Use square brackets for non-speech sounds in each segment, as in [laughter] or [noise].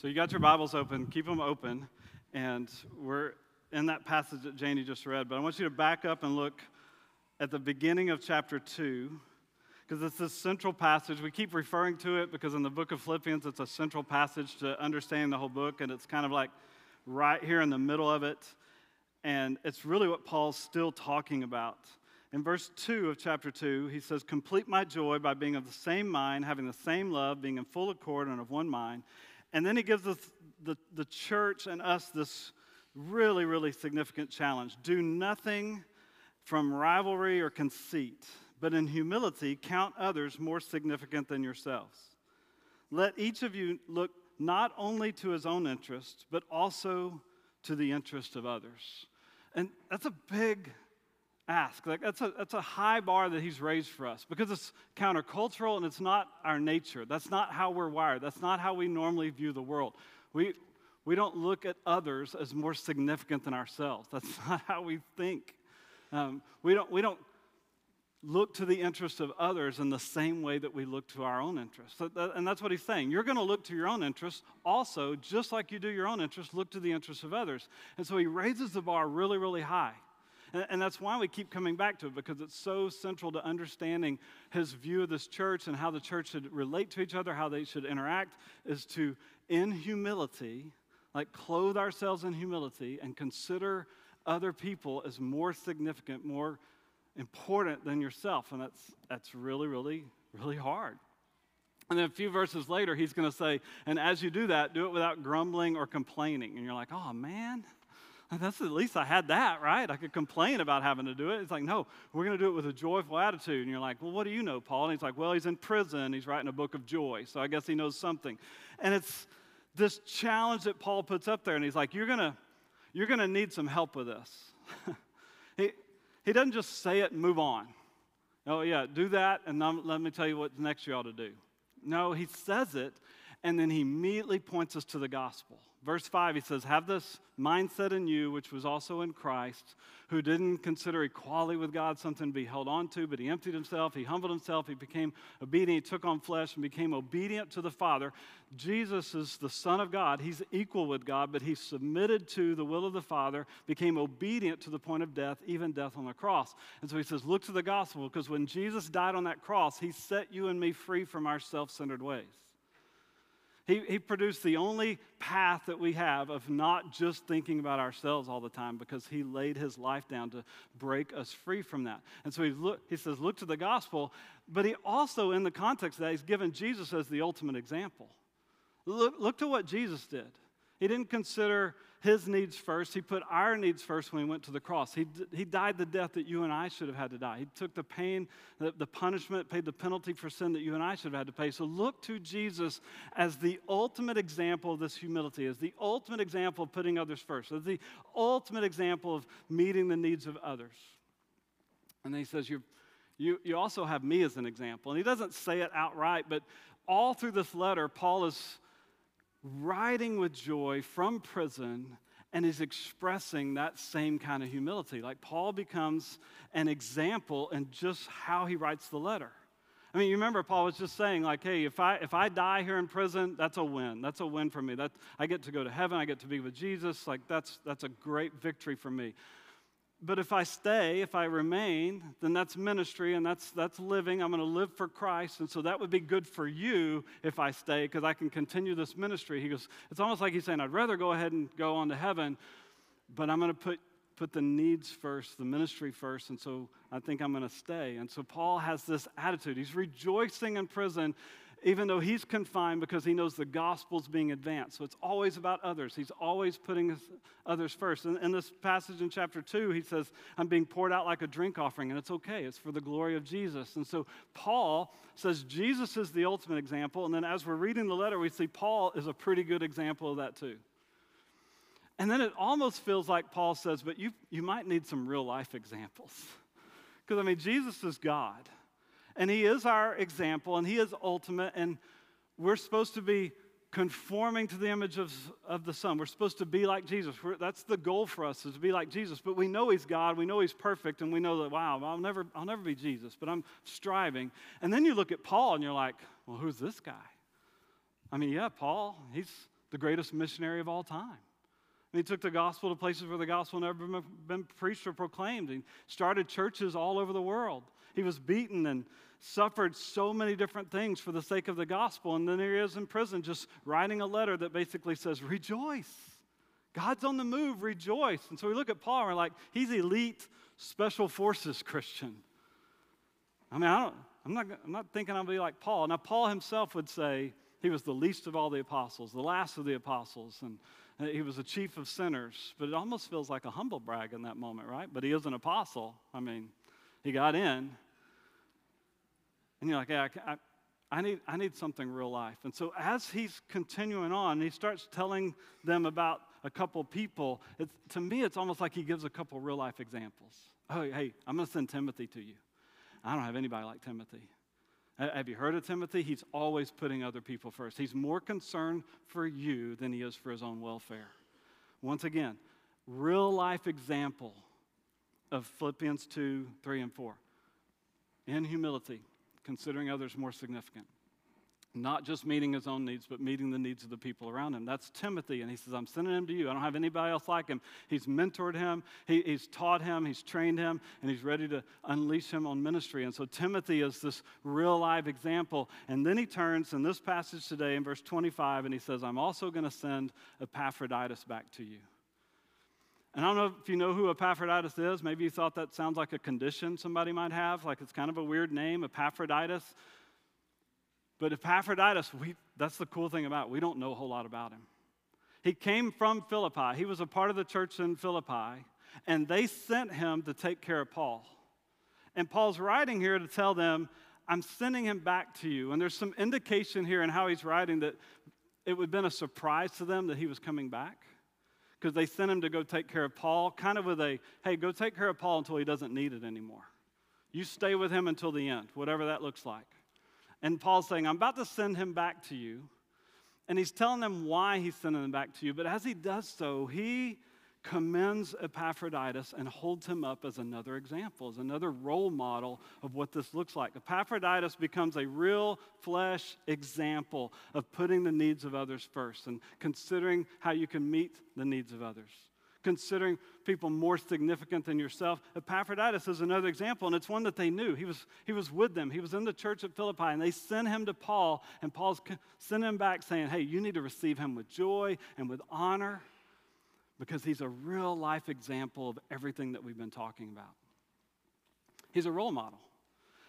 So you got your Bibles open, keep them open, and we're in that passage that Janie just read. But I want you to back up and look at the beginning of chapter 2, because it's this central passage. We keep referring to it because in the book of Philippians, it's a central passage to understanding the whole book, and it's kind of like right here in the middle of it. And it's really what Paul's still talking about. In verse 2 of chapter 2, he says, Complete my joy by being of the same mind, having the same love, being in full accord and of one mind. And then he gives us the, the church and us this really, really significant challenge do nothing from rivalry or conceit, but in humility count others more significant than yourselves. Let each of you look not only to his own interest, but also to the interest of others. And that's a big ask. Like that's a, that's a high bar that he's raised for us because it's countercultural and it's not our nature. That's not how we're wired. That's not how we normally view the world. We, we don't look at others as more significant than ourselves. [laughs] That's not how we think. Um, we, don't, we don't look to the interests of others in the same way that we look to our own interests. So that, and that's what he's saying. You're going to look to your own interests also, just like you do your own interests, look to the interests of others. And so he raises the bar really, really high. And, and that's why we keep coming back to it, because it's so central to understanding his view of this church and how the church should relate to each other, how they should interact, is to, in humility, like clothe ourselves in humility and consider other people as more significant, more important than yourself. And that's, that's really, really, really hard. And then a few verses later, he's going to say, and as you do that, do it without grumbling or complaining. And you're like, oh man, that's at least I had that, right? I could complain about having to do it. It's like, no, we're going to do it with a joyful attitude. And you're like, well, what do you know, Paul? And he's like, well, he's in prison. He's writing a book of joy. So I guess he knows something. And it's this challenge that Paul puts up there. And he's like, you're going to, you're going to need some help with this. [laughs] he, he doesn't just say it and move on. Oh, yeah, do that, and let me tell you what next you ought to do. No, he says it, and then he immediately points us to the gospel. Verse 5, he says, Have this mindset in you, which was also in Christ, who didn't consider equality with God something to be held on to, but he emptied himself, he humbled himself, he became obedient, he took on flesh and became obedient to the Father. Jesus is the Son of God. He's equal with God, but he submitted to the will of the Father, became obedient to the point of death, even death on the cross. And so he says, Look to the gospel, because when Jesus died on that cross, he set you and me free from our self centered ways. He, he produced the only path that we have of not just thinking about ourselves all the time because he laid his life down to break us free from that. And so he, look, he says, look to the gospel, but he also, in the context of that, he's given Jesus as the ultimate example. Look, look to what Jesus did. He didn't consider his needs first. He put our needs first when he went to the cross. He, he died the death that you and I should have had to die. He took the pain, the, the punishment, paid the penalty for sin that you and I should have had to pay. So look to Jesus as the ultimate example of this humility, as the ultimate example of putting others first, as the ultimate example of meeting the needs of others. And then he says, you you, you also have me as an example. And he doesn't say it outright, but all through this letter, Paul is riding with joy from prison and is expressing that same kind of humility. Like Paul becomes an example in just how he writes the letter. I mean, you remember Paul was just saying, like, hey, if I if I die here in prison, that's a win. That's a win for me. That I get to go to heaven, I get to be with Jesus. Like that's that's a great victory for me. But if I stay, if I remain, then that's ministry and that's, that's living. I'm going to live for Christ. And so that would be good for you if I stay because I can continue this ministry. He goes, it's almost like he's saying, I'd rather go ahead and go on to heaven, but I'm going to put, put the needs first, the ministry first. And so I think I'm going to stay. And so Paul has this attitude. He's rejoicing in prison even though he's confined because he knows the gospel's being advanced. So it's always about others. He's always putting others first. And in this passage in chapter 2, he says, I'm being poured out like a drink offering, and it's okay. It's for the glory of Jesus. And so Paul says Jesus is the ultimate example. And then as we're reading the letter, we see Paul is a pretty good example of that too. And then it almost feels like Paul says, but you, you might need some real life examples. Because, I mean, Jesus is God. And He is our example, and He is ultimate, and we're supposed to be conforming to the image of, of the Son. We're supposed to be like Jesus. We're, that's the goal for us, is to be like Jesus. But we know He's God, we know He's perfect, and we know that, wow, I'll never, I'll never be Jesus, but I'm striving. And then you look at Paul, and you're like, well, who's this guy? I mean, yeah, Paul, he's the greatest missionary of all time. And he took the gospel to places where the gospel never been, been preached or proclaimed. He started churches all over the world. He was beaten and suffered so many different things for the sake of the gospel. And then here he is in prison just writing a letter that basically says, Rejoice. God's on the move, rejoice. And so we look at Paul and we're like, he's elite special forces Christian. I mean, I don't, I'm, not, I'm not thinking I'll be like Paul. Now, Paul himself would say he was the least of all the apostles, the last of the apostles, and uh, he was the chief of sinners. But it almost feels like a humble brag in that moment, right? But he is an apostle. I mean, he got in. And you're like, yeah, I, I, I need, I need something real life. And so as he's continuing on, he starts telling them about a couple people. It's, to me, it's almost like he gives a couple real life examples. Oh, hey, I'm going to send Timothy to you. I don't have anybody like Timothy. Have you heard of Timothy? He's always putting other people first. He's more concerned for you than he is for his own welfare. Once again, real life example of Philippians 2, 3, and 4. In humility, considering others more significant. Not just meeting his own needs, but meeting the needs of the people around him. That's Timothy, and he says, I'm sending him to you. I don't have anybody else like him. He's mentored him, he, he's taught him, he's trained him, and he's ready to unleash him on ministry. And so Timothy is this real live example. And then he turns in this passage today in verse 25, and he says, I'm also going to send Epaphroditus back to you. And I don't know if you know who Epaphroditus is. Maybe you thought that sounds like a condition somebody might have, like it's kind of a weird name, Epaphroditus. But Epaphroditus, we, that's the cool thing about it. We don't know a whole lot about him. He came from Philippi. He was a part of the church in Philippi, and they sent him to take care of Paul. And Paul's writing here to tell them, I'm sending him back to you. And there's some indication here in how he's writing that it would have been a surprise to them that he was coming back because they sent him to go take care of Paul, kind of with a, hey, go take care of Paul until he doesn't need it anymore. You stay with him until the end, whatever that looks like. And Paul's saying, I'm about to send him back to you. And he's telling them why he's sending them back to you. But as he does so, he commends Epaphroditus and holds him up as another example, as another role model of what this looks like. Epaphroditus becomes a real flesh example of putting the needs of others first and considering how you can meet the needs of others considering people more significant than yourself. Epaphroditus is another example, and it's one that they knew. He was, he was with them, he was in the church at Philippi, and they sent him to Paul, and Paul's sent him back saying, Hey, you need to receive him with joy and with honor because he's a real life example of everything that we've been talking about. He's a role model.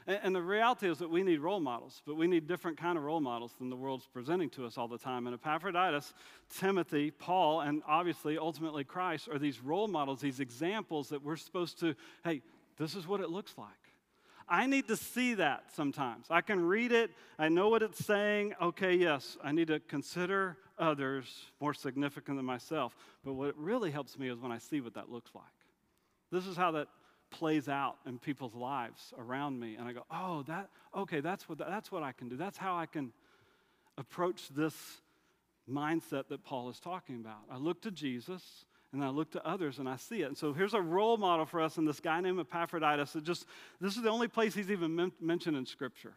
And, the reality is that we need role models, but we need different kind of role models than the world's presenting to us all the time. And Epaphroditus, Timothy, Paul, and obviously ultimately Christ are these role models, these examples that we're supposed to, hey, this is what it looks like. I need to see that sometimes. I can read it, I know what it's saying. Okay, yes, I need to consider others more significant than myself. But what really helps me is when I see what that looks like. This is how that plays out in people's lives around me and i go oh that okay that's what that's what i can do. That's how i can approach this mindset that paul is talking about. I look to jesus and i look to others and i see it. And so here's a role model for us in this guy named epaphroditus. It just this is the only place he's even men- mentioned in scripture.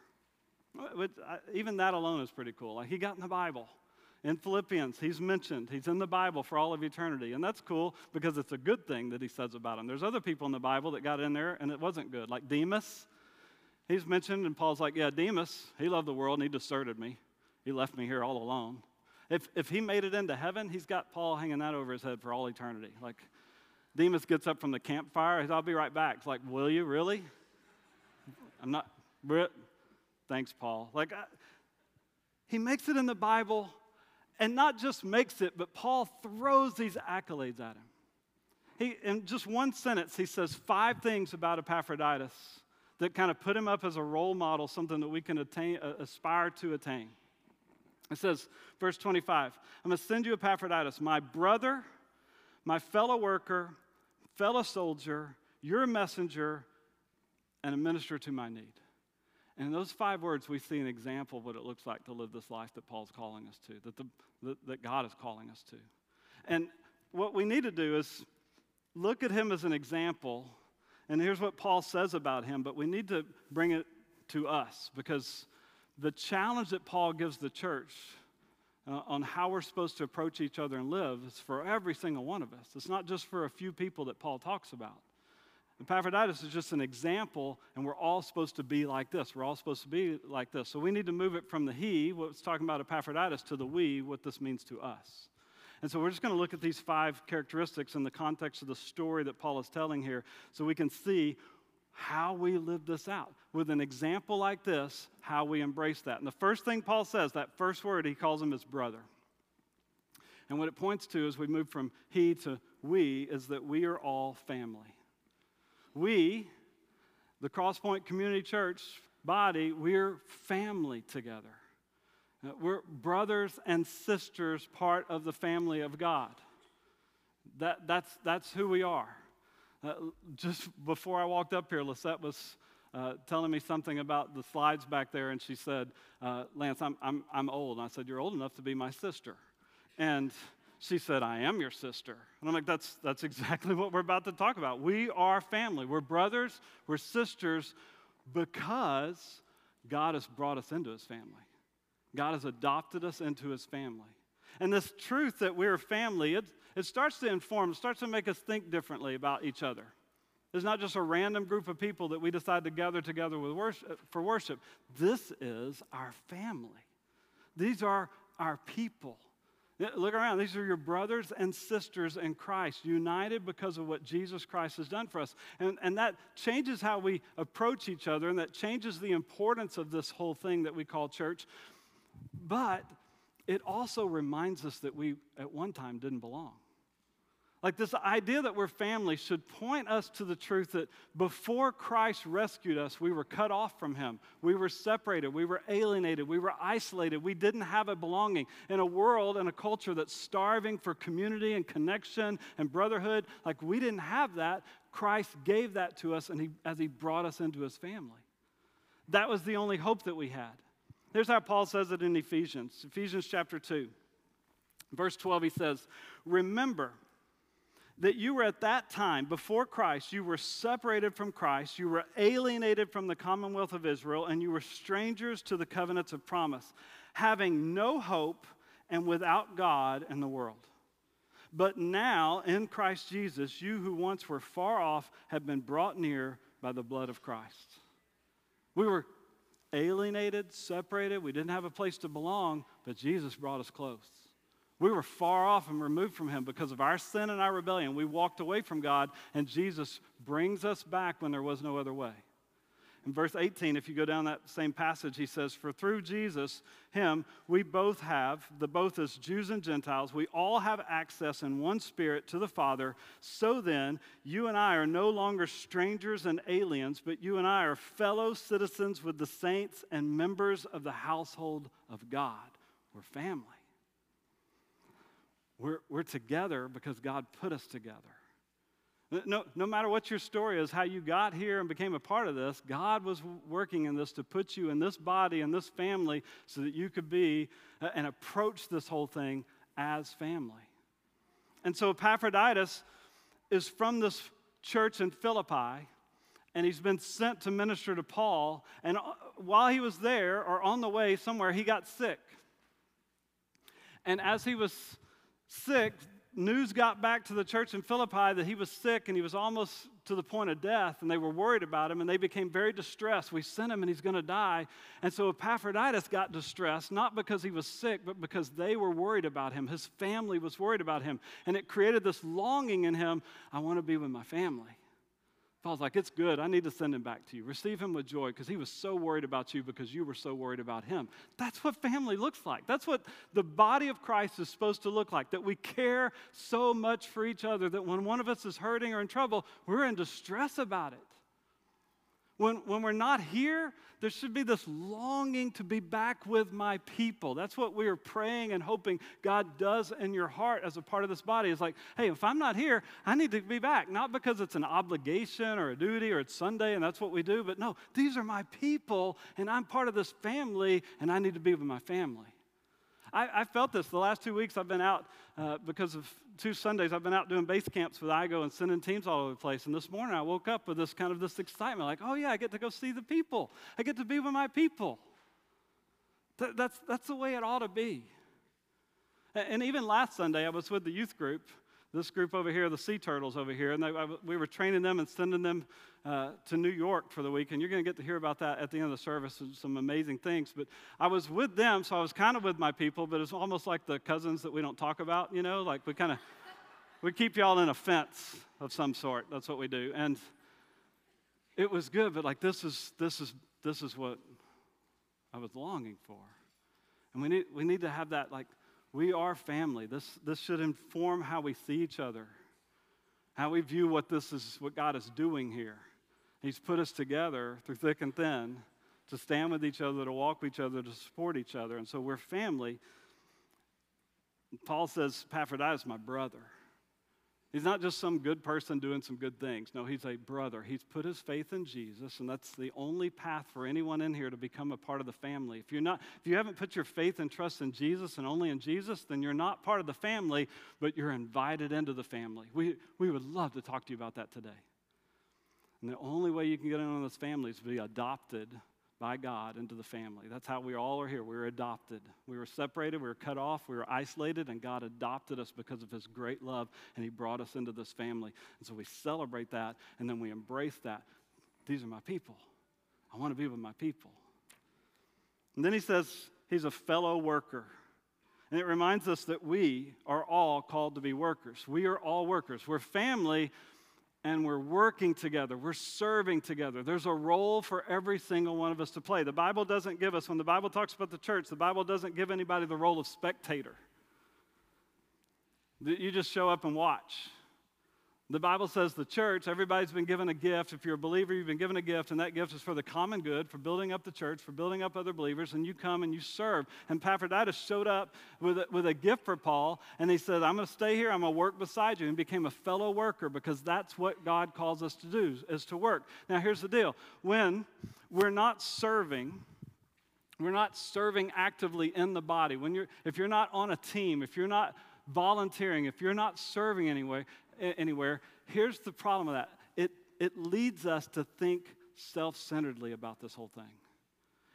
Uh, even that alone is pretty cool. Like he got in the bible in Philippians, he's mentioned. He's in the Bible for all of eternity. And that's cool because it's a good thing that he says about him. There's other people in the Bible that got in there and it wasn't good, like Demas. He's mentioned, and Paul's like, Yeah, Demas, he loved the world and he deserted me. He left me here all alone. If, if he made it into heaven, he's got Paul hanging that over his head for all eternity. Like, Demas gets up from the campfire. He's, I'll be right back. It's like, Will you really? I'm not. Thanks, Paul. Like, I, he makes it in the Bible and not just makes it, but Paul throws these accolades at him. He, in just one sentence, he says five things about Epaphroditus that kind of put him up as a role model, something that we can attain, uh, aspire to attain. It says, verse 25, I'm going to send you Epaphroditus, my brother, my fellow worker, fellow soldier, your messenger, and a minister to my need. And in those five words, we see an example of what it looks like to live this life that Paul's calling us to, that, the, that, God is calling us to. And what we need to do is look at him as an example. And here's what Paul says about him, but we need to bring it to us because the challenge that Paul gives the church, uh, on how we're supposed to approach each other and live is for every single one of us. It's not just for a few people that Paul talks about. Epaphroditus is just an example, and we're all supposed to be like this. We're all supposed to be like this. So we need to move it from the he, what's talking about Epaphroditus, to the we, what this means to us. And so we're just going to look at these five characteristics in the context of the story that Paul is telling here so we can see how we live this out. With an example like this, how we embrace that. And the first thing Paul says, that first word, he calls him his brother. And what it points to as we move from he to we is that we are all family. We, the Crosspoint Community Church body, we're family together. Uh, we're brothers and sisters, part of the family of God. That, that's, that's who we are. Uh, just before I walked up here, Lisette was uh, telling me something about the slides back there, and she said, uh, Lance, I'm, I'm, I'm old. And I said, You're old enough to be my sister. And she said, I am your sister. And I'm like, that's, that's exactly [laughs] what we're about to talk about. We are family. We're brothers, we're sisters because God has brought us into his family. God has adopted us into his family. And this truth that we're family, it, it starts to inform, it starts to make us think differently about each other. It's not just a random group of people that we decide to gather together worship, for worship. This is our family. These are our people. Look around. These are your brothers and sisters in Christ, united because of what Jesus Christ has done for us. And, and that changes how we approach each other, and that changes the importance of this whole thing that we call church. But it also reminds us that we, at one time, didn't belong. Like this idea that we're family should point us to the truth that before Christ rescued us, we were cut off from Him. We were separated. We were alienated. We were isolated. We didn't have a belonging. In a world and a culture that's starving for community and connection and brotherhood, like we didn't have that, Christ gave that to us and he, as He brought us into His family. That was the only hope that we had. Here's how Paul says it in Ephesians, Ephesians chapter 2. Verse 12, he says, Remember, that you were at that time, before Christ, you were separated from Christ, you were alienated from the commonwealth of Israel, and you were strangers to the covenants of promise, having no hope and without God in the world. But now, in Christ Jesus, you who once were far off have been brought near by the blood of Christ. We were alienated, separated, we didn't have a place to belong, but Jesus brought us close. We were far off and removed from Him because of our sin and our rebellion. We walked away from God, and Jesus brings us back when there was no other way. In verse 18, if you go down that same passage, he says, For through Jesus, him, we both have, the both as Jews and Gentiles, we all have access in one spirit to the Father. So then, you and I are no longer strangers and aliens, but you and I are fellow citizens with the saints and members of the household of God. We're family. We're, we're together because God put us together. No, no matter what your story is, how you got here and became a part of this, God was working in this to put you in this body and this family so that you could be uh, and approach this whole thing as family. And so Epaphroditus is from this church in Philippi, and he's been sent to minister to Paul. And uh, while he was there or on the way somewhere, he got sick. And as he was sick, news got back to the church in Philippi that he was sick and he was almost to the point of death, and they were worried about him and they became very distressed. We sent him and he's going to die. And so Epaphroditus got distressed, not because he was sick, but because they were worried about him. His family was worried about him. And it created this longing in him I want to be with my family. Paul's like, it's good. I need to send him back to you. Receive him with joy because he was so worried about you because you were so worried about him. That's what family looks like. That's what the body of Christ is supposed to look like. That we care so much for each other that when one of us is hurting or in trouble, we're in distress about it. When, when we're not here, there should be this longing to be back with my people. That's what we are praying and hoping God does in your heart as a part of this body. It's like, hey, if I'm not here, I need to be back. Not because it's an obligation or a duty or it's Sunday and that's what we do, but no, these are my people and I'm part of this family and I need to be with my family. I, I felt this the last two weeks I've been out uh, because of two Sundays I've been out doing base camps with IGO and sending teams all over the place. And this morning I woke up with this kind of this excitement, like, oh yeah, I get to go see the people. I get to be with my people. Th- that's, that's the way it ought to be. And even last Sunday, I was with the youth group, this group over here, the Sea Turtles over here, and they, I, we were training them and sending them uh, to New York for the week. And you're going to get to hear about that at the end of the service, some amazing things. But I was with them, so I was kind of with my people, but it's almost like the cousins that we don't talk about, you know, like we kind of we keep y'all in a fence of some sort. That's what we do. And it was good, but like this is this is this is what I was longing for. And we need we need to have that like we are family. This this should inform how we see each other, how we view what this is what God is doing here. He's put us together through thick and thin to stand with each other, to walk with each other, to support each other. And so we're family. Paul says, Epaphroditus, my brother. He's not just some good person doing some good things. No, he's a brother. He's put his faith in Jesus, and that's the only path for anyone in here to become a part of the family. If you're not, if you haven't put your faith and trust in Jesus and only in Jesus, then you're not part of the family, but you're invited into the family. We, we would love to talk to you about that today. And the only way you can get in on this family is to be adopted by God into the family. That's how we all are here. We were adopted. We were separated, we were cut off, we were isolated, and God adopted us because of His great love, and He brought us into this family. And so we celebrate that, and then we embrace that. These are my people. I want to be with my people. And then He says He's a fellow worker. And it reminds us that we are all called to be workers. We are all workers. We're family, and we're working together, we're serving together. There's a role for every single one of us to play. The Bible doesn't give us, when the Bible talks about the church, the Bible doesn't give anybody the role of spectator. You just show up and watch. The Bible says the church, everybody's been given a gift. If you're a believer, you've been given a gift, and that gift is for the common good, for building up the church, for building up other believers, and you come and you serve. And Epaphroditus showed up with a, with a gift for Paul, and he said, I'm going to stay here, I'm going to work beside you, and became a fellow worker because that's what God calls us to do, is to work. Now, here's the deal when we're not serving, we're not serving actively in the body. When you're, if you're not on a team, if you're not volunteering, if you're not serving anyway, anywhere. Here's the problem with that it, it leads us to think self centeredly about this whole thing.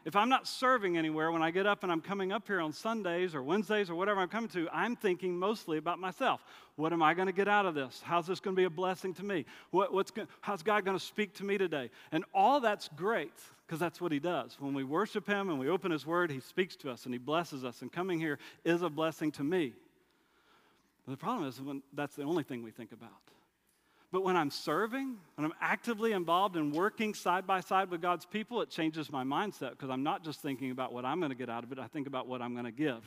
If I'm not serving anywhere when I get up and I'm coming up here on Sundays or Wednesdays or whatever I'm coming to, I'm thinking mostly about myself. What am I going to get out of this? How's this going to be a blessing to me? What, what's how's God going to speak to me today? And all that's great because that's what He does. When we worship Him and we open His Word, He speaks to us and He blesses us. And coming here is a blessing to me. But the problem is when that's the only thing we think about. But when I'm serving, when I'm actively involved in working side by side with God's people, it changes my mindset because I'm not just thinking about what I'm going to get out of it, I think about what I'm going to give.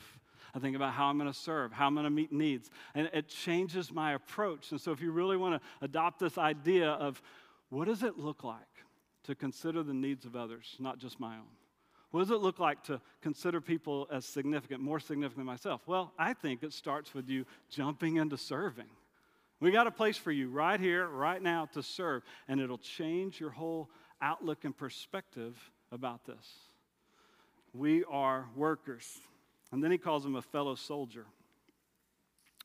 I think about how I'm going to serve, how I'm going to meet needs. And it changes my approach. And so, if you really want to adopt this idea of what does it look like to consider the needs of others, not just my own? What does it look like to consider people as significant, more significant than myself? Well, I think it starts with you jumping into serving. We got a place for you right here, right now to serve, and it'll change your whole outlook and perspective about this. We are workers. And then he calls them a fellow soldier.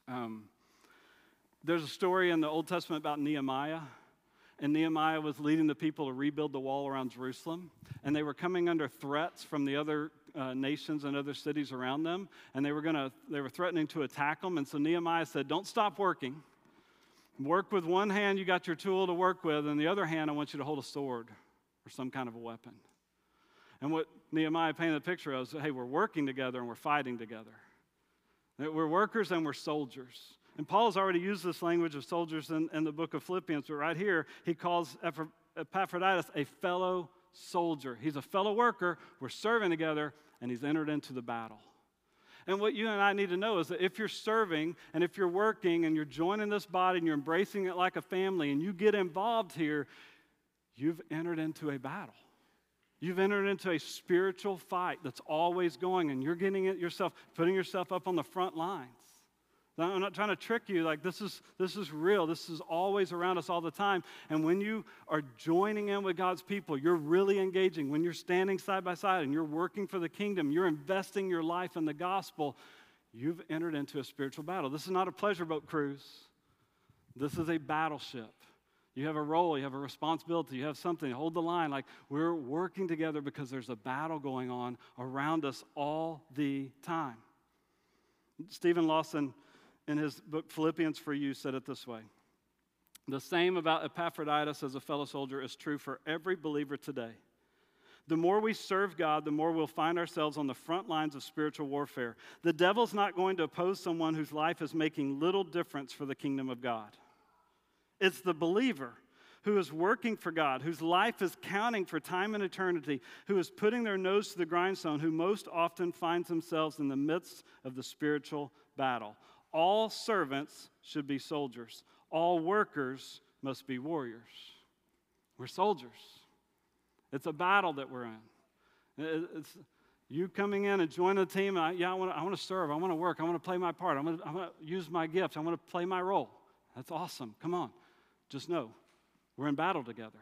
Um, there's a story in the Old Testament about Nehemiah and Nehemiah was leading the people to rebuild the wall around Jerusalem. And they were coming under threats from the other uh, nations and other cities around them. And they were, gonna, they were threatening to attack them. And so Nehemiah said, Don't stop working. Work with one hand, you got your tool to work with, and the other hand, I want you to hold a sword or some kind of a weapon. And what Nehemiah painted the picture of is hey, we're working together and we're fighting together. We're workers and we're soldiers. And Paul's already used this language of soldiers in, in the book of Philippians, but right here, he calls Epaphroditus a fellow soldier. He's a fellow worker. We're serving together, and he's entered into the battle. And what you and I need to know is that if you're serving and if you're working and you're joining this body and you're embracing it like a family and you get involved here, you've entered into a battle. You've entered into a spiritual fight that's always going, and you're getting it yourself, putting yourself up on the front lines. I'm not trying to trick you. Like, this is, this is real. This is always around us all the time. And when you are joining in with God's people, you're really engaging. When you're standing side by side and you're working for the kingdom, you're investing your life in the gospel, you've entered into a spiritual battle. This is not a pleasure boat cruise, this is a battleship. You have a role, you have a responsibility, you have something. Hold the line. Like, we're working together because there's a battle going on around us all the time. Steven Lawson, in his book Philippians for You, said it this way The same about Epaphroditus as a fellow soldier is true for every believer today. The more we serve God, the more we'll find ourselves on the front lines of spiritual warfare. The devil's not going to oppose someone whose life is making little difference for the kingdom of God. It's the believer who is working for God, whose life is counting for time and eternity, who is putting their nose to the grindstone, who most often finds themselves in the midst of the spiritual battle. All servants should be soldiers, all workers must be warriors. We're soldiers. It's a battle that we're in. It's you coming in and joining the team. I, yeah, I want, to, I serve. I want to work. I want to play my part. I'm going to use my gifts. I want to play my role. That's awesome. Come on. Just know we're in battle together.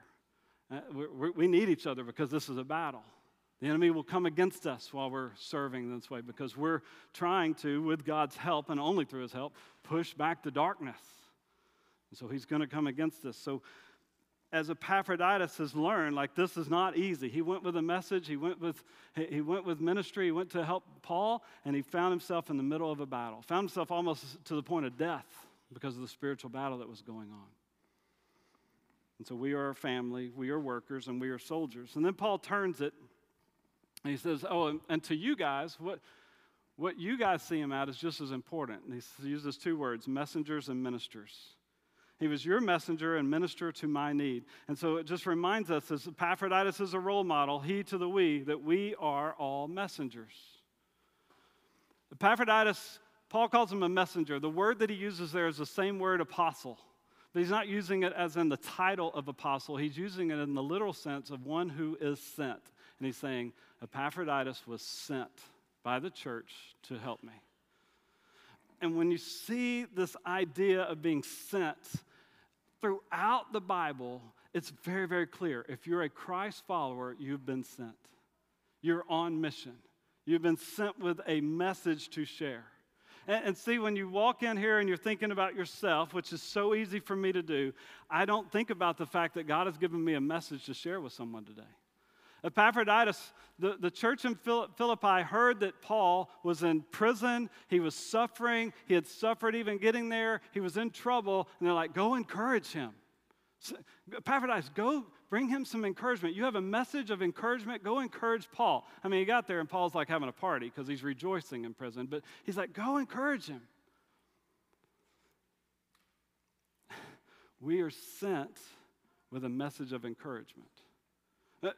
Uh, we we need each other because this is a battle. The enemy will come against us while we're serving this way because we're trying to, with God's help and only through his help, push back the darkness. And so he's going to come against us. So as Epaphroditus has learned, like this is not easy. He went with a message, he went with, he went with ministry, he went to help Paul, and he found himself in the middle of a battle. Found himself almost to the point of death because of the spiritual battle that was going on. And so we are a family, we are workers, and we are soldiers. And then Paul turns it and he says, Oh, and, to you guys, what, what you guys see him at is just as important. And he uses two words messengers and ministers. He was your messenger and minister to my need. And so it just reminds us, as Epaphroditus is a role model, he to the we, that we are all messengers. Epaphroditus, Paul calls him a messenger. The word that he uses there is the same word apostle, but he's not using it as in the title of apostle. He's using it in the literal sense of one who is sent. And he's saying, Epaphroditus was sent by the church to help me. And when you see this idea of being sent, throughout the Bible, it's very, very clear. If you're a Christ follower, you've been sent. You're on mission. You've been sent with a message to share. And, and, see, when you walk in here and you're thinking about yourself, which is so easy for me to do, I don't think about the fact that God has given me a message to share with someone today. Epaphroditus, the, the church in Philippi heard that Paul was in prison. He was suffering. He had suffered even getting there. He was in trouble. And they're like, go encourage him. Epaphroditus, go bring him some encouragement. You have a message of encouragement. Go encourage Paul. I mean, he got there and Paul's like having a party because he's rejoicing in prison. But he's like, go encourage him. [sighs] We are sent with a message of encouragement.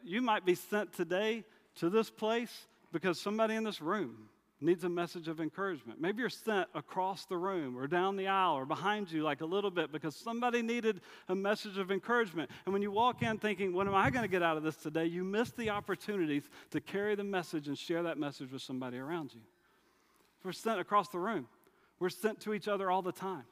You might be sent today to this place because somebody in this room needs a message of encouragement. Maybe you're sent across the room or down the aisle or behind you, like a little bit, because somebody needed a message of encouragement. And when you walk in thinking, What am I going to get out of this today? you miss the opportunities to carry the message and share that message with somebody around you. We're sent across the room, we're sent to each other all the time.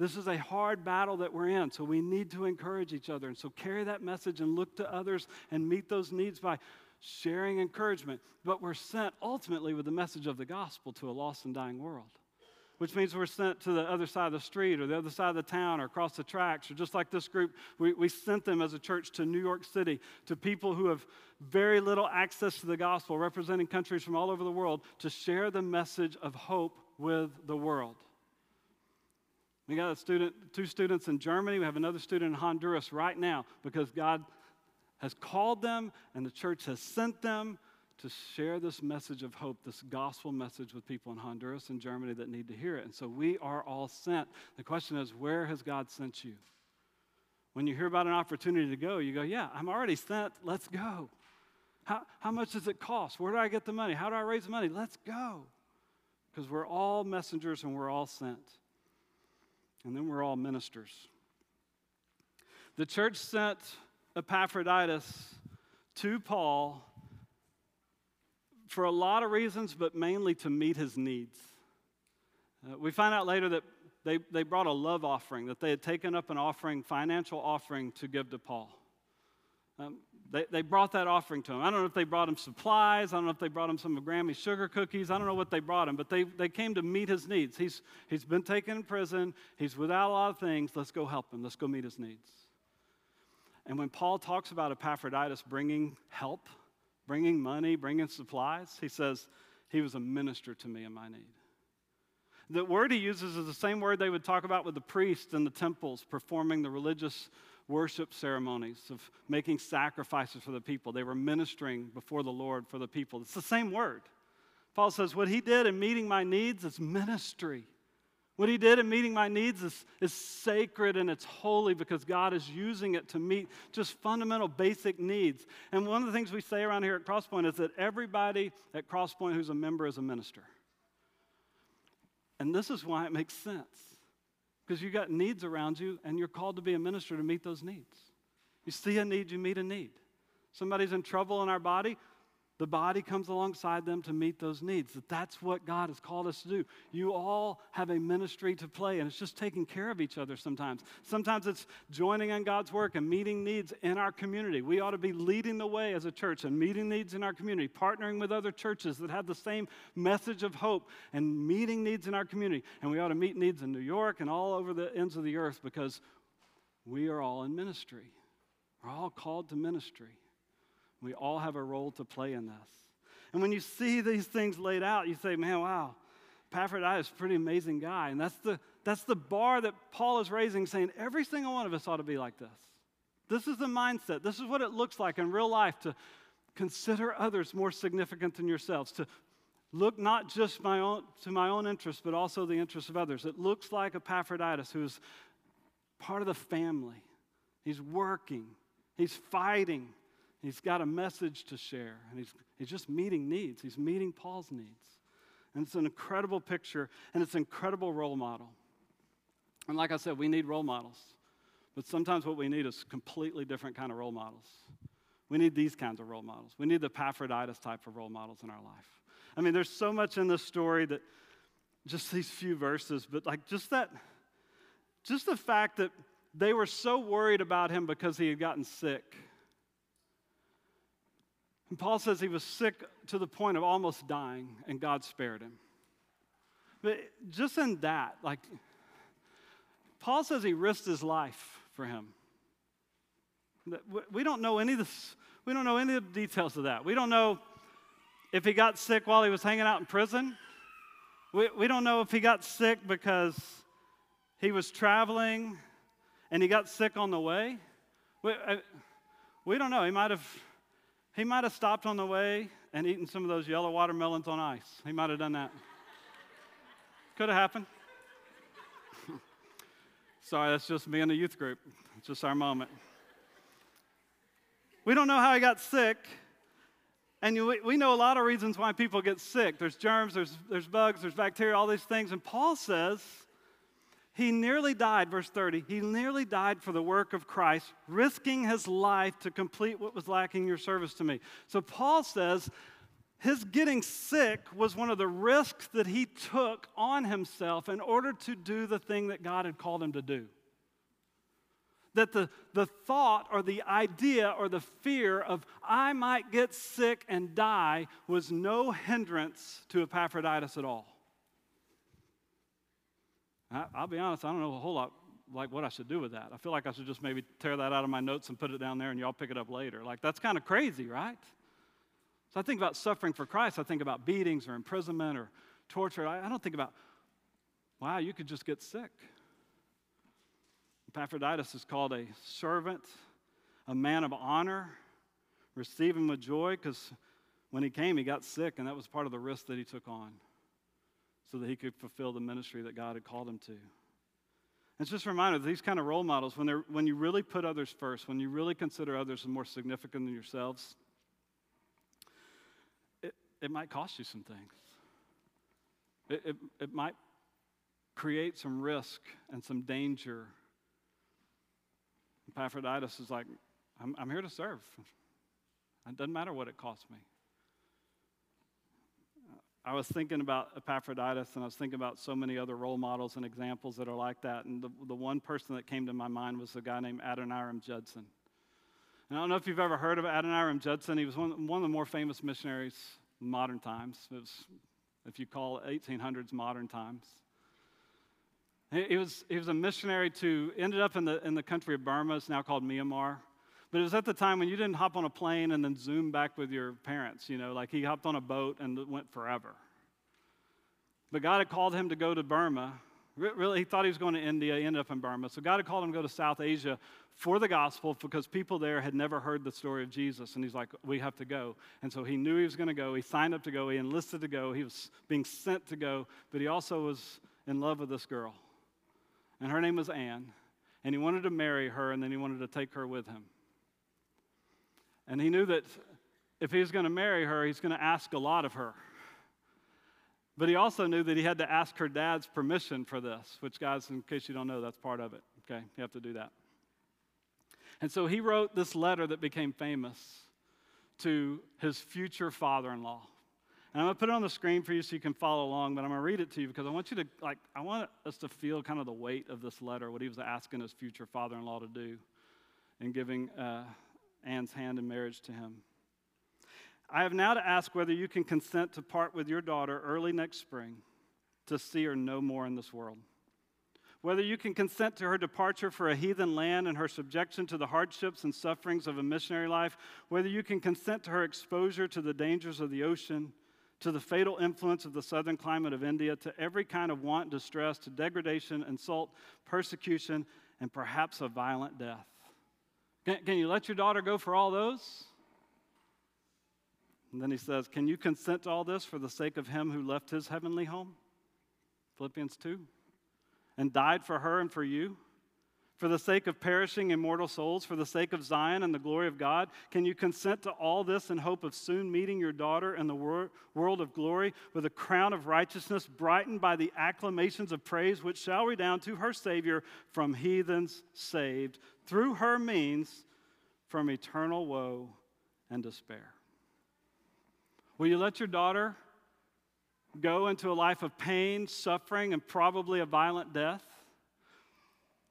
This is a hard battle that we're in, so we need to encourage each other. And so carry that message and look to others and meet those needs by sharing encouragement. But we're sent ultimately with the message of the gospel to a lost and dying world, which means we're sent to the other side of the street or the other side of the town or across the tracks, or just like this group, we, we sent them as a church to New York City, to people who have very little access to the gospel, representing countries from all over the world, to share the message of hope with the world. We got a student, two students in Germany. We have another student in Honduras right now because God has called them and the church has sent them to share this message of hope, this gospel message with people in Honduras and Germany that need to hear it. And so we are all sent. The question is, where has God sent you? When you hear about an opportunity to go, you go, Yeah, I'm already sent. Let's go. How, how much does it cost? Where do I get the money? How do I raise the money? Let's go. Because we're all messengers and we're all sent and then we're all ministers. The church sent Epaphroditus to Paul for a lot of reasons, but mainly to meet his needs. Uh, we find out later that they, they brought a love offering, that they had taken up an offering, financial offering, to give to Paul. Um, they, they brought that offering to him. I don't know if they brought him supplies. I don't know if they brought him some of Grammy's sugar cookies. I don't know what they brought him, but they, they came to meet his needs. He's, he's been taken in prison. He's without a lot of things. Let's go help him. Let's go meet his needs. And when Paul talks about Epaphroditus bringing help, bringing money, bringing supplies, he says, he was a minister to me in my need. The word he uses is the same word they would talk about with the priests in the temples performing the religious worship ceremonies of making sacrifices for the people. They were ministering before the Lord for the people. It's the same word. Paul says, What he did in meeting my needs is ministry. What he did in meeting my needs is, is sacred and it's holy because God is using it to meet just fundamental basic needs. And one of the things we say around here at Crosspoint is that everybody at Crosspoint who's a member is a minister. And this is why it makes sense because you've got needs around you and you're called to be a minister to meet those needs. You see a need, you meet a need. Somebody's in trouble in our body, the body comes alongside them to meet those needs. That's what God has called us to do. You all have a ministry to play, and it's just taking care of each other sometimes. Sometimes it's joining in God's work and meeting needs in our community. We ought to be leading the way as a church and meeting needs in our community, partnering with other churches that have the same message of hope and meeting needs in our community. And we ought to meet needs in New York and all over the ends of the earth because we are all in ministry. We're all called to ministry. We all have a role to play in this. And when you see these things laid out, you say, man, wow, Epaphroditus is a pretty amazing guy. And that's the, that's the bar that Paul is raising, saying every single one of us ought to be like this. This is the mindset. This is what it looks like in real life to consider others more significant than yourselves, to look not just my own, to my own interests, but also the interests of others. It looks like Epaphroditus, who's part of the family. He's working, he's fighting, He's got a message to share, and he's, he's just meeting needs. He's meeting Paul's needs. And it's an incredible picture, and it's an incredible role model. And like I said, we need role models. But sometimes what we need is completely different kind of role models. We need these kinds of role models. We need the Epaphroditus type of role models in our life. I mean, there's so much in this story that just these few verses, but like just that, just the fact that they were so worried about him because he had gotten sick and Paul says he was sick to the point of almost dying, and God spared him. But just in that, like, Paul says he risked his life for him. We don't know any of this, we don't know any of the details of that. We don't know if he got sick while he was hanging out in prison. We, we don't know if he got sick because he was traveling and he got sick on the way. We, I, we don't know. He might have he might have stopped on the way and eaten some of those yellow watermelons on ice. He might have done that. Could have happened. [laughs] Sorry, that's just me in the youth group. It's just our moment. We don't know how he got sick. And we know a lot of reasons why people get sick. There's germs, there's, there's bugs, there's bacteria, all these things. And Paul says he nearly died, verse 30. He nearly died for the work of Christ, risking his life to complete what was lacking your service to me. So Paul says his getting sick was one of the risks that he took on himself in order to do the thing that God had called him to do. That the, the thought or the idea or the fear of I might get sick and die was no hindrance to Epaphroditus at all. I, will be honest, I don't know a whole lot like what I should do with that. I feel like I should just maybe tear that out of my notes and put it down there and y'all pick it up later. Like, that's kind of crazy, right? So I think about suffering for Christ. I think about beatings or imprisonment or torture. I, I don't think about, wow, you could just get sick. Epaphroditus is called a servant, a man of honor. Receive him with joy because when he came, he got sick, and that was part of the risk that he took on so that he could fulfill the ministry that God had called him to. It's just a reminder these kind of role models, when, they're, when you really put others first, when you really consider others more significant than yourselves, it, it might cost you some things. It, it, it might create some risk and some danger. Epaphroditus is like, I'm, I'm here to serve. It doesn't matter what it costs me. I was thinking about Epaphroditus and I was thinking about so many other role models and examples that are like that. And the, the one person that came to my mind was a guy named Adoniram Judson. And I don't know if you've ever heard of Adoniram Judson. He was one, one of the more famous missionaries in modern times. It was, if you call 1800s modern times. He, he, was, he was a missionary to, ended up in the, in the country of Burma. It's now called Myanmar. But it was at the time when you didn't hop on a plane and then zoom back with your parents, you know, like he hopped on a boat and went forever. But God had called him to go to Burma. Really, he thought he was going to India, he ended up in Burma. So God had called him to go to South Asia for the gospel because people there had never heard the story of Jesus. And he's like, we have to go. And so he knew he was going to go. He signed up to go. He enlisted to go. He was being sent to go. But he also was in love with this girl. And her name was Anne. And he wanted to marry her, and then he wanted to take her with him. And he knew that if he was going to marry her, he's going to ask a lot of her. But he also knew that he had to ask her dad's permission for this, which, guys, in case you don't know, that's part of it. Okay, you have to do that. And so he wrote this letter that became famous to his future father in law. And I'm going to put it on the screen for you so you can follow along, but I'm going to read it to you because I want you to, like, I want us to feel kind of the weight of this letter, what he was asking his future father in law to do in giving uh, Ann's hand in marriage to him. I have now to ask whether you can consent to part with your daughter early next spring to see her no more in this world whether you can consent to her departure for a heathen land and her subjection to the hardships and sufferings of a missionary life, whether you can consent to her exposure to the dangers of the ocean, to the fatal influence of the southern climate of India, to every kind of want, distress, to degradation, insult, persecution, and perhaps a violent death. Can, can you let your daughter go for all those? And then he says, Can you consent to all this for the sake of him who left his heavenly home? Philippians 2 and died for her and for you? For the sake of perishing immortal souls, for the sake of Zion and the glory of God, can you consent to all this in hope of soon meeting your daughter in the wor- world of glory with a crown of righteousness brightened by the acclamations of praise which shall redound to her Savior from heathens saved through her means from eternal woe and despair? Will you let your daughter go into a life of pain, suffering, and probably a violent death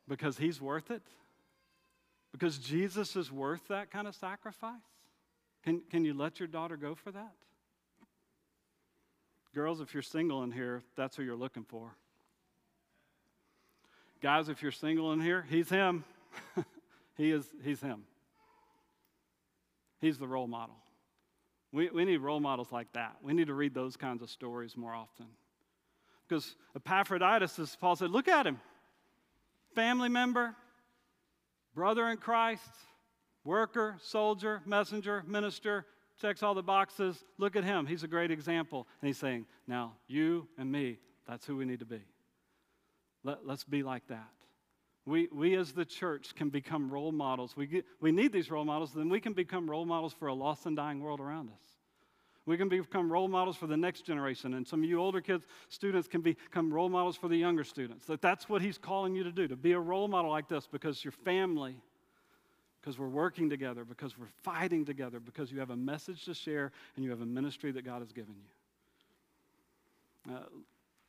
because he's worth it? Because Jesus is worth that kind of sacrifice? Can, can you let your daughter go for that? Girls, if you're single in here, that's who you're looking for. Guys, if you're single in here, he's him. [laughs] he is, he's him. He's the role model. We, we need role models like that. We need to read those kinds of stories more often. Because Epaphroditus, as Paul said, look at him. Family member, brother in Christ, worker, soldier, messenger, minister, checks all the boxes. Look at him. He's a great example. And he's saying, now, you and me, that's who we need to be. Let, let's be like that. We, we as the church can become role models. We, get, we need these role models, then we can become role models for a lost and dying world around us. We can become role models for the next generation. And some of you older kids, students, can become role models for the younger students. That that's what he's calling you to do, to be a role model like this because your family, because we're working together, because we're fighting together, because you have a message to share and you have a ministry that God has given you. Uh,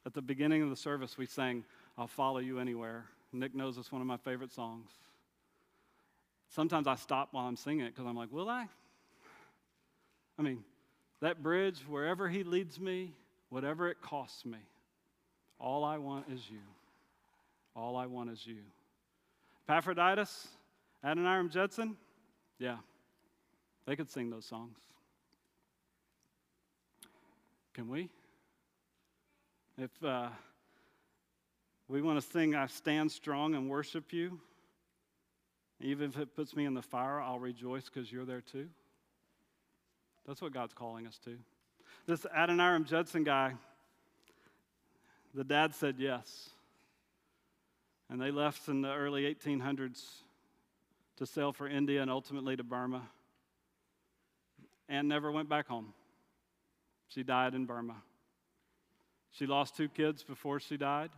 at the beginning of the service, we sang, I'll follow you anywhere. Nick knows it's one of my favorite songs. Sometimes I stop while I'm singing it because I'm like, will I? I mean, that bridge, wherever he leads me, whatever it costs me, all I want is you. All I want is you. Epaphroditus, Adoniram Judson, yeah, they could sing those songs. Can we? If, uh, we want to sing, I stand strong and worship you. Even if it puts me in the fire, I'll rejoice because you're there too. That's what God's calling us to. This Adoniram Judson guy, the dad said yes. And they left in the early 1800s to sail for India and ultimately to Burma. And never went back home. She died in Burma. She lost two kids before she died.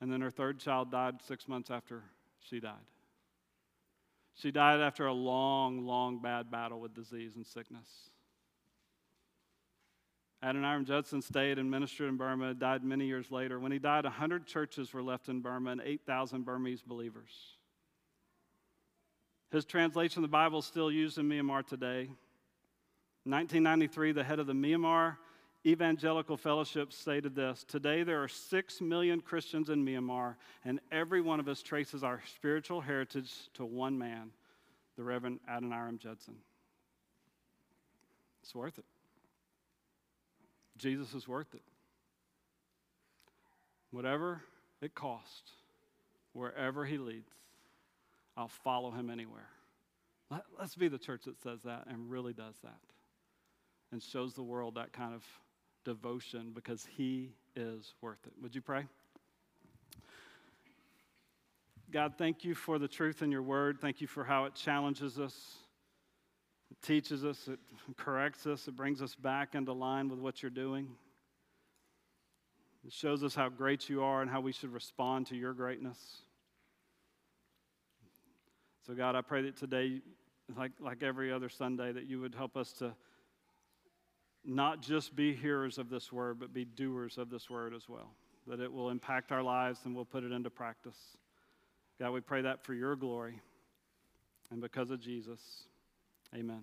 And then her third child died six months after she died. She died after a long, long bad battle with disease and sickness. Adoniram Judson stayed and ministered in Burma, died many years later. When he died, 100 churches were left in Burma and 8,000 Burmese believers. His translation of the Bible is still used in Myanmar today. In 1993, the head of the Myanmar Evangelical Fellowship stated this Today there are six million Christians in Myanmar, and every one of us traces our spiritual heritage to one man, the Reverend Adoniram Judson. It's worth it. Jesus is worth it. Whatever it costs, wherever he leads, I'll follow him anywhere. Let, us be the church that says that and really does that and shows the world that kind of devotion because he is worth it. Would you pray? God, thank you for the truth in your word. Thank you for how it challenges us, it teaches us, it corrects us, it brings us back into line with what you're doing. It shows us how great you are and how we should respond to your greatness. So, God, I pray that today, like, like every other Sunday, that you would help us to not just be hearers of this word, but be doers of this word as well. That it will impact our lives and we'll put it into practice. God, we pray that for your glory and because of Jesus. Amen.